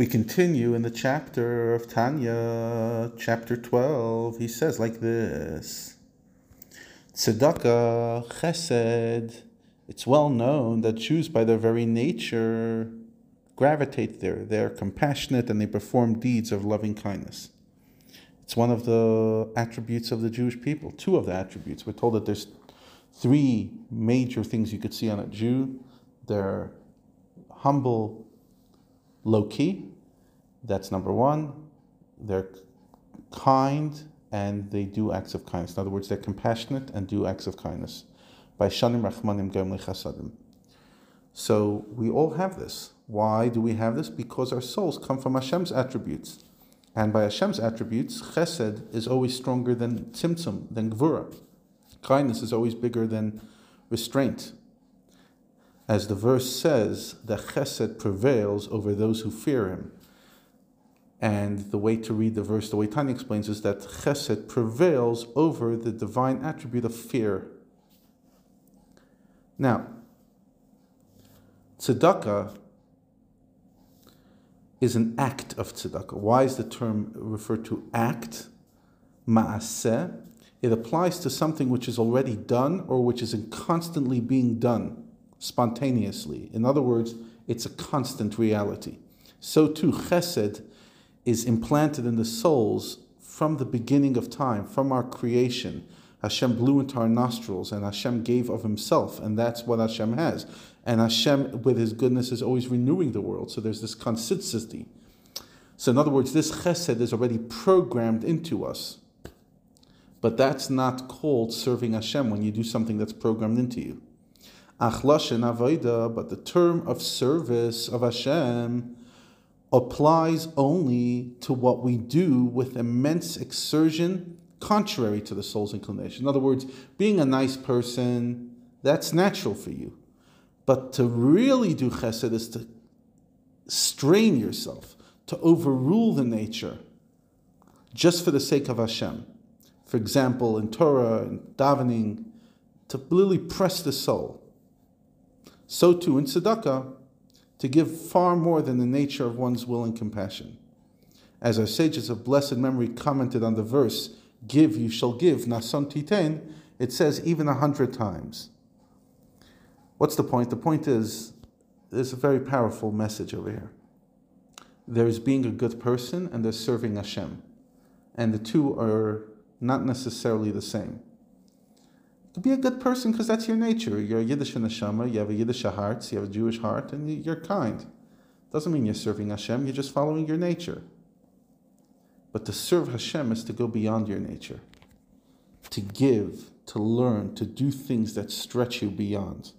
We continue in the chapter of Tanya, chapter 12. He says like this Tzedakah, chesed. It's well known that Jews, by their very nature, gravitate there. They're compassionate and they perform deeds of loving kindness. It's one of the attributes of the Jewish people, two of the attributes. We're told that there's three major things you could see on a Jew. They're humble, low key. That's number one. They're kind and they do acts of kindness. In other words, they're compassionate and do acts of kindness. By shanim rachmanim gem chasadim. So we all have this. Why do we have this? Because our souls come from Hashem's attributes. And by Hashem's attributes, chesed is always stronger than tzimtzum, than gvura. Kindness is always bigger than restraint. As the verse says, the chesed prevails over those who fear him. And the way to read the verse, the way Tanya explains, is that chesed prevails over the divine attribute of fear. Now, tzedakah is an act of tzedakah. Why is the term referred to act? Ma'aseh. It applies to something which is already done or which is constantly being done spontaneously. In other words, it's a constant reality. So too, chesed is implanted in the souls from the beginning of time, from our creation. Hashem blew into our nostrils and Hashem gave of himself, and that's what Hashem has. And Hashem, with his goodness, is always renewing the world. So there's this consistency. So, in other words, this chesed is already programmed into us. But that's not called serving Hashem when you do something that's programmed into you. Achlashen avoida, but the term of service of Hashem applies only to what we do with immense exertion contrary to the soul's inclination. In other words, being a nice person, that's natural for you. But to really do chesed is to strain yourself, to overrule the nature, just for the sake of Hashem. For example, in Torah and davening, to really press the soul. So too in tzedakah, to give far more than the nature of one's will and compassion. As our sages of blessed memory commented on the verse, Give, you shall give, nason titen, it says even a hundred times. What's the point? The point is, there's a very powerful message over here. There's being a good person and there's serving Hashem. And the two are not necessarily the same. To be a good person because that's your nature. You're a Yiddish neshama, you have a Yiddish heart, you have a Jewish heart, and you're kind. Doesn't mean you're serving Hashem, you're just following your nature. But to serve Hashem is to go beyond your nature, to give, to learn, to do things that stretch you beyond.